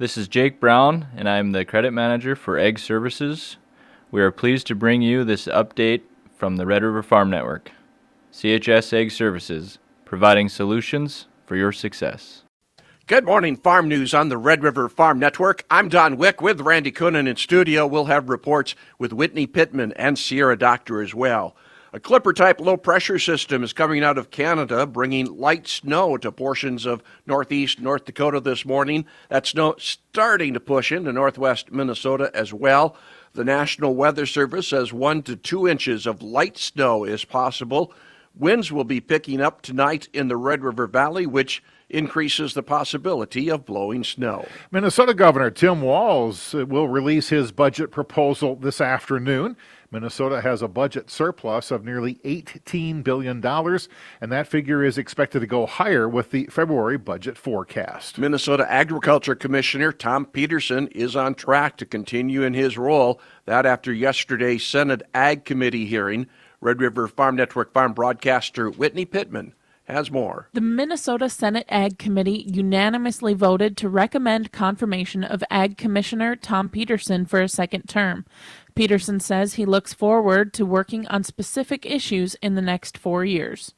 This is Jake Brown, and I'm the credit manager for Ag Services. We are pleased to bring you this update from the Red River Farm Network. CHS Ag Services, providing solutions for your success. Good morning, Farm News on the Red River Farm Network. I'm Don Wick with Randy Koenen in studio. We'll have reports with Whitney Pittman and Sierra Doctor as well. A Clipper type low pressure system is coming out of Canada, bringing light snow to portions of northeast North Dakota this morning. That snow starting to push into northwest Minnesota as well. The National Weather Service says one to two inches of light snow is possible. Winds will be picking up tonight in the Red River Valley, which increases the possibility of blowing snow. Minnesota Governor Tim Walz uh, will release his budget proposal this afternoon. Minnesota has a budget surplus of nearly $18 billion, and that figure is expected to go higher with the February budget forecast. Minnesota Agriculture Commissioner Thom Petersen is on track to continue in his role. That after yesterday's Senate Ag Committee hearing. Red River Farm Network farm broadcaster Whitney Pittman has more. The Minnesota Senate Ag Committee unanimously voted to recommend confirmation of Ag Commissioner Thom Petersen for a second term. Petersen says he looks forward to working on specific issues in the next four years.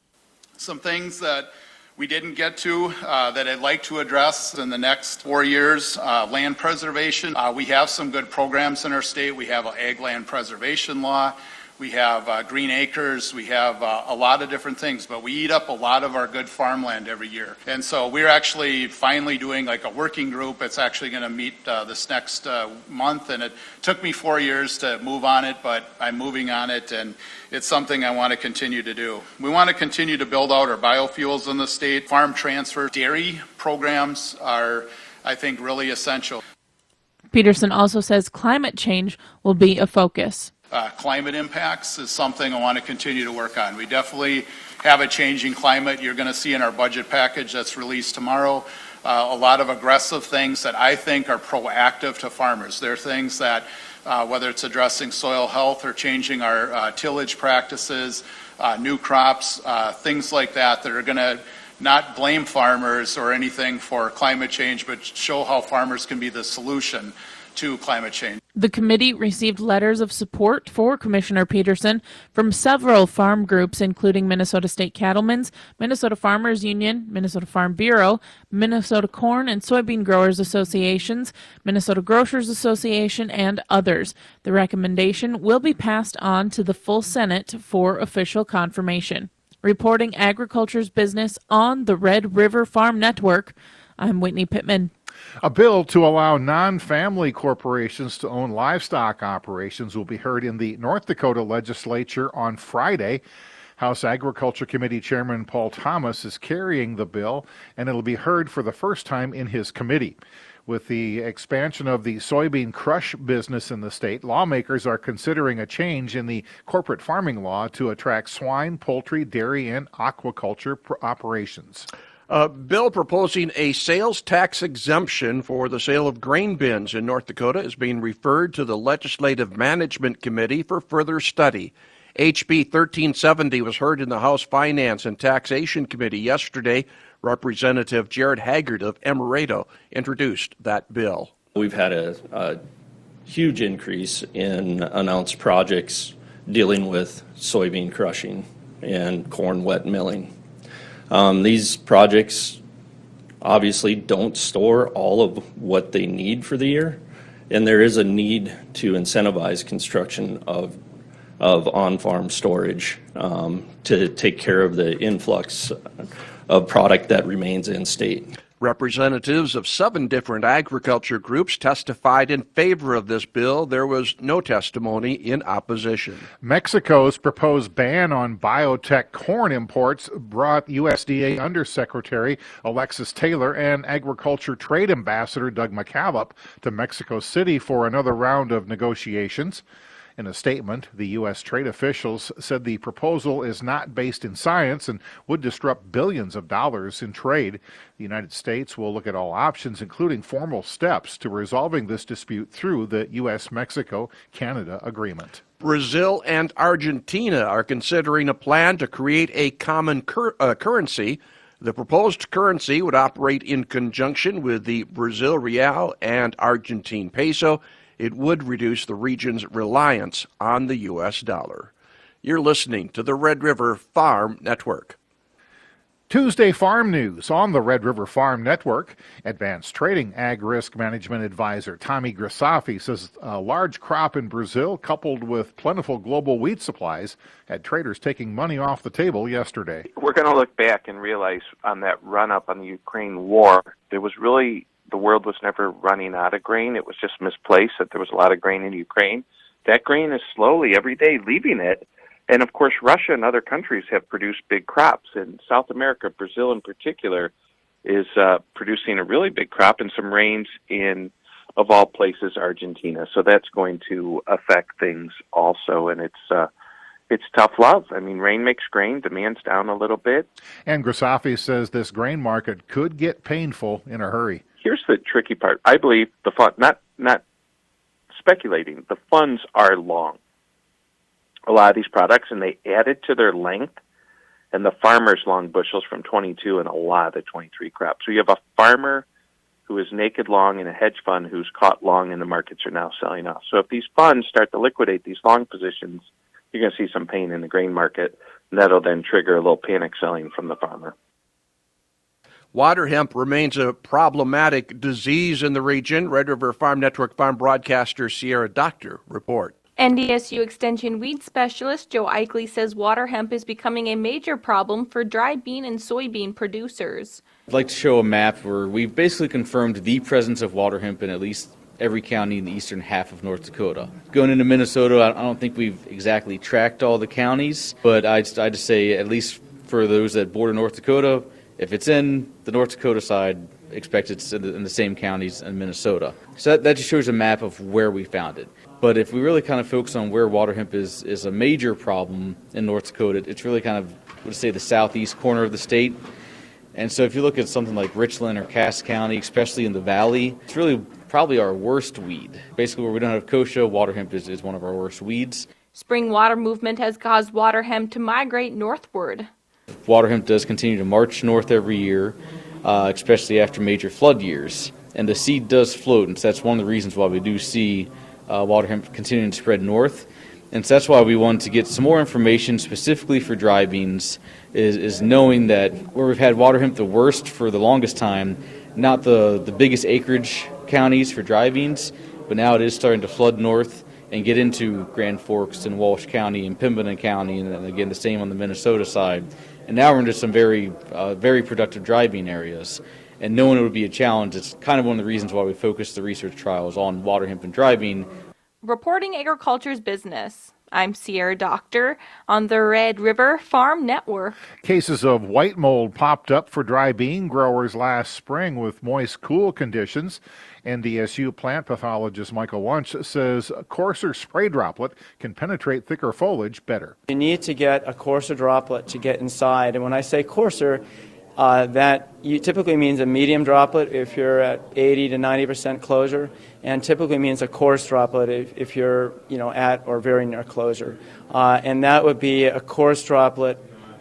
Some things that we didn't get to uh, that I'd like to address in the next four years uh, land preservation. Uh, we have some good programs in our state. We have an ag land preservation law. We have uh, green acres. We have uh, a lot of different things, but we eat up a lot of our good farmland every year. And so we're actually finally doing like a working group. It's actually going to meet uh, this next uh, month, and it took me four years to move on it, but I'm moving on it, and it's something I want to continue to do. We want to continue to build out our biofuels in the state. Farm transfer, dairy programs are, I think, really essential. Petersen also says climate change will be a focus. Uh, climate impacts is something I want to continue to work on. We definitely have a changing climate. You're going to see in our budget package that's released tomorrow uh, a lot of aggressive things that I think are proactive to farmers. They're things that, uh, whether it's addressing soil health or changing our uh, tillage practices, uh, new crops, uh, things like that, that are going to not blame farmers or anything for climate change, but show how farmers can be the solution to climate change. The committee received letters of support for Commissioner Petersen from several farm groups, including Minnesota State Cattlemen's, Minnesota Farmers Union, Minnesota Farm Bureau, Minnesota Corn and Soybean Growers Associations, Minnesota Grocers Association, and others. The recommendation will be passed on to the full Senate for official confirmation. Reporting agriculture's business on the Red River Farm Network, I'm Whitney Pittman. A bill to allow non family corporations to own livestock operations will be heard in the North Dakota legislature on Friday. House Agriculture Committee Chairman Paul Thomas is carrying the bill, and it'll be heard for the first time in his committee. With the expansion of the soybean crush business in the state, lawmakers are considering a change in the corporate farming law to attract swine, poultry, dairy, and aquaculture operations. A bill proposing a sales tax exemption for the sale of grain bins in North Dakota is being referred to the Legislative Management Committee for further study. HB 1370 was heard in the House Finance and Taxation Committee yesterday. Representative Jared Hagert of Emerado introduced that bill. We've had a, a huge increase in announced projects dealing with soybean crushing and corn wet milling. Um, these projects obviously don't store all of what they need for the year, and there is a need to incentivize construction of of on-farm storage um, to take care of the influx of product that remains in state. Representatives of seven different agriculture groups testified in favor of this bill. There was no testimony in opposition. Mexico's proposed ban on biotech corn imports brought USDA Undersecretary Alexis Taylor and Agriculture Trade Ambassador Doug McKalip to Mexico City for another round of negotiations. In a statement, the U.S. trade officials said the proposal is not based in science and would disrupt billions of dollars in trade. The United States will look at all options, including formal steps to resolving this dispute through the U.S. Mexico Canada agreement. Brazil and Argentina are considering a plan to create a common cur- uh, currency The proposed currency would operate in conjunction with the Brazil real and Argentine peso. It would reduce the region's reliance on the U.S. dollar. You're listening to the Red River Farm Network. Tuesday Farm News on the Red River Farm Network. Advanced Trading Ag Risk Management Advisor Tommy Grisafi says a large crop in Brazil, coupled with plentiful global wheat supplies, had traders taking money off the table yesterday. We're going to look back and realize on that run up on the Ukraine war, there was really, the world was never running out of grain. It was just misplaced that there was a lot of grain in Ukraine. That grain is slowly, every day, leaving it and of course, Russia and other countries have produced big crops. In South America, Brazil in particular, is uh, producing a really big crop and some rains in, of all places, Argentina. So that's going to affect things also, and it's. Uh, it's tough love. I mean, rain makes grain. Demand's down a little bit. And Grisafi says this grain market could get painful in a hurry. Here's the tricky part. I believe the fund, not not speculating, the funds are long a lot of these products and they added to their length and the farmer's long bushels from 22 and a lot of the 23 crop. So you have a farmer who is naked long and a hedge fund who's caught long and the markets are now selling off. So if these funds start to liquidate these long positions, you're going to see some pain in the grain market. And that'll then trigger a little panic selling from the farmer. Water hemp remains a problematic disease in the region. Red River Farm Network farm broadcaster Sierra Doctor report. NDSU Extension weed specialist Joe Ikley says water hemp is becoming a major problem for dry bean and soybean producers. I'd like to show a map where we've basically confirmed the presence of water hemp in at least every county in the eastern half of North Dakota. Going into Minnesota, I don't think we've exactly tracked all the counties, but I'd, I'd just say at least for those that border North Dakota, if it's in the North Dakota side, expect it's in the, in the same counties in Minnesota. So that, that just shows a map of where we found it. But if we really kind of focus on where water hemp is, is a major problem in North Dakota, it's really kind of, let's say, the southeast corner of the state. And so if you look at something like Richland or Cass County, especially in the valley, it's really probably our worst weed. Basically, where we don't have kochia, water hemp is, is one of our worst weeds. Spring water movement has caused water hemp to migrate northward. Water hemp does continue to march north every year, uh, especially after major flood years. And the seed does float, and so that's one of the reasons why we do see uh, water hemp continuing to spread north. And so that's why we wanted to get some more information specifically for dry beans, is, is knowing that where we've had water hemp the worst for the longest time, not the, the biggest acreage counties for dry beans, but now it is starting to flood north and get into Grand Forks and Walsh County and Pembina County, and again the same on the Minnesota side. And now we're into some very, uh, very productive dry bean areas. And knowing it would be a challenge, it's kind of one of the reasons why we focused the research trials on water hemp and dry bean Reporting agriculture's business. I'm Sierra Doctor on the Red River Farm Network. Cases of white mold popped up for dry bean growers last spring with moist, cool conditions. NDSU plant pathologist Michael Wunsch says a coarser spray droplet can penetrate thicker foliage better. You need to get a coarser droplet to get inside. And when I say coarser, uh, that typically means a medium droplet if you're at 80 to 90 percent closure, and typically means a coarse droplet if, if you're you know at or very near closure. Uh, and that would be a coarse droplet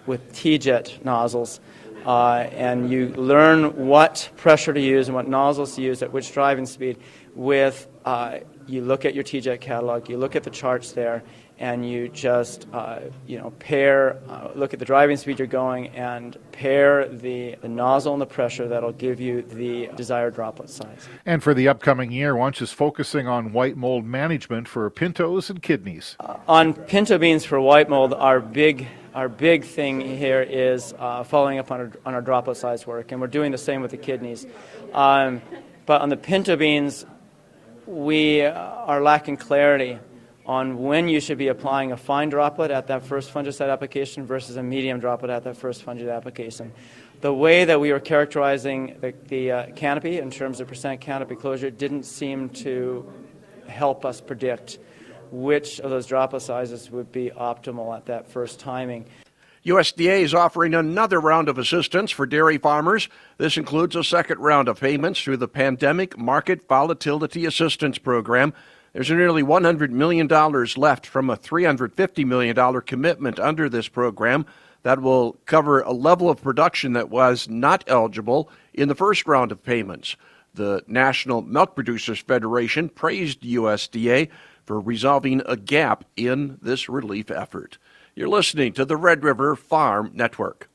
with TeeJet nozzles. Uh, and you learn what pressure to use and what nozzles to use at which driving speed with uh, you look at your TeeJet catalog, you look at the charts there, and you just uh, you know pair uh, look at the driving speed you're going and pair the, the, nozzle and the pressure that'll give you the desired droplet size. And for the upcoming year Wunsch is focusing on white mold management for pintos and kidneys. Uh, on pinto beans for white mold our big our big thing here is uh, following up on our, on our droplet size work and we're doing the same with the kidneys. Um, but on the pinto beans we are lacking clarity on when you should be applying a fine droplet at that first fungicide application versus a medium droplet at that first fungicide application. The way that we were characterizing the, the uh, canopy in terms of percent canopy closure didn't seem to help us predict which of those droplet sizes would be optimal at that first timing. USDA is offering another round of assistance for dairy farmers. This includes a second round of payments through the Pandemic Market Volatility Assistance Program. There's nearly $100 million left from a $350 million commitment under this program. That will cover a level of production that was not eligible in the first round of payments. The National Milk Producers Federation praised USDA for resolving a gap in this relief effort. You're listening to the Red River Farm Network.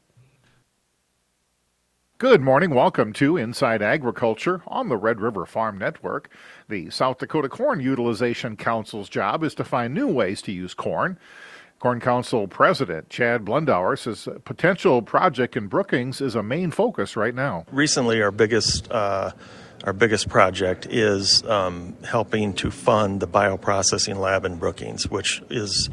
Good morning. Welcome to Inside Agriculture on the Red River Farm Network. The South Dakota Corn Utilization Council's job is to find new ways to use corn. Corn Council President Chad Blindauer says potential project in Brookings is a main focus right now. Recently, our biggest uh, our biggest project is um, helping to fund the bioprocessing lab in Brookings, which is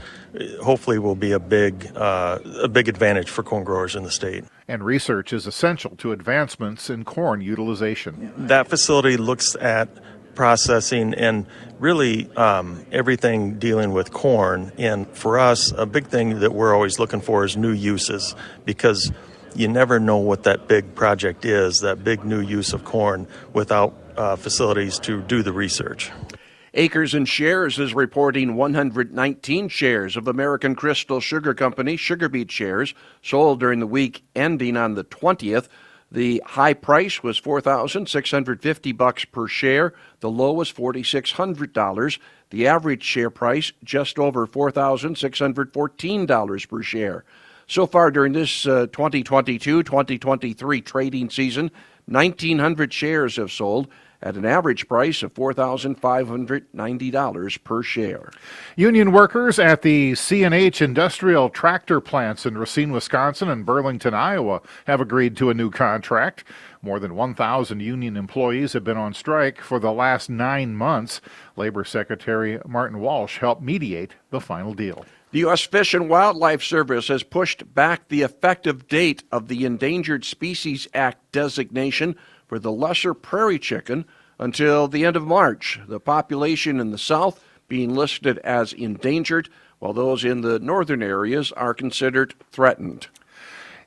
hopefully will be a big uh, a big advantage for corn growers in the state. And research is essential to advancements in corn utilization. That facility looks at processing and really um, everything dealing with corn. And for us, a big thing that we're always looking for is new uses because you never know what that big project is, that big new use of corn, without uh, facilities to do the research. Acres and Shares is reporting 119 shares of American Crystal Sugar Company sugar beet shares sold during the week ending on the 20th. The high price was 4,650 bucks per share. The low was $4,600. The average share price just over $4,614 per share. So far during this 2022-2023 uh, trading season, 1,900 shares have sold at an average price of $4,590 per share. Union workers at the CNH industrial tractor plants in Racine, Wisconsin and Burlington, Iowa have agreed to a new contract. More than 1,000 union employees have been on strike for the last nine months. Labor Secretary Martin Walsh helped mediate the final deal. The U.S. Fish and Wildlife Service has pushed back the effective date of the Endangered Species Act designation for the lesser prairie chicken until the end of March. The population in the south being listed as endangered, while those in the northern areas are considered threatened.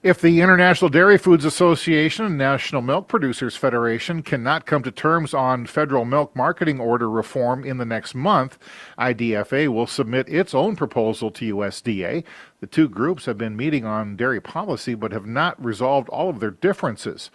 If the International Dairy Foods Association and National Milk Producers Federation cannot come to terms on federal milk marketing order reform in the next month, IDFA will submit its own proposal to USDA. The two groups have been meeting on dairy policy but have not resolved all of their differences.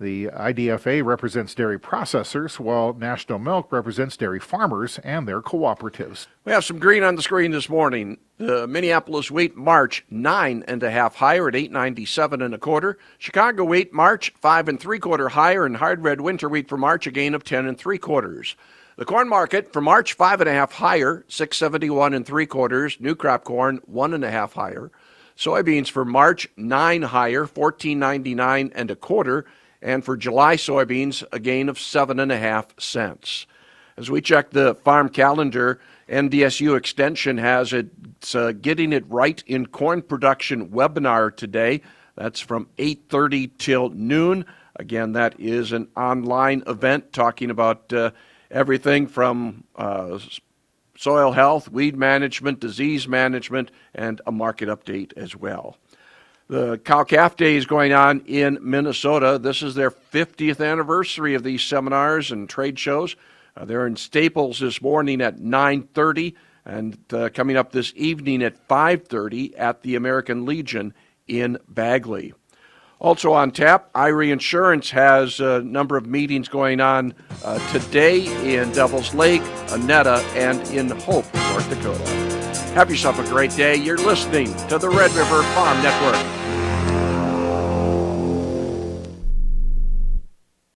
The IDFA represents dairy processors, while National Milk represents dairy farmers and their cooperatives. We have some green on the screen this morning. The Minneapolis wheat March nine and a half higher at eight ninety seven and a quarter. Chicago wheat March five and three quarter higher, and hard red winter wheat for March a gain of ten and three quarters. The corn market for March five and a half higher, six seventy one and three quarters. New crop corn one and a half higher. Soybeans for March nine higher, fourteen ninety nine and a quarter and for July soybeans, a gain of seven and a half cents. As we check the farm calendar, NDSU Extension has its uh, Getting It Right in Corn Production webinar today. That's from 8:30 till noon. Again, that is an online event talking about uh, everything from uh, soil health, weed management, disease management, and a market update as well. The Cow Calf Day is going on in Minnesota. This is their 50th anniversary of these seminars and trade shows. Uh, they're in Staples this morning at 9:30, and uh, coming up this evening at 5:30 at the American Legion in Bagley. Also on tap, Irie Insurance has a number of meetings going on uh, today in Devils Lake, Aneta, and in Hope, North Dakota. Have yourself a great day. You're listening to the Red River Farm Network.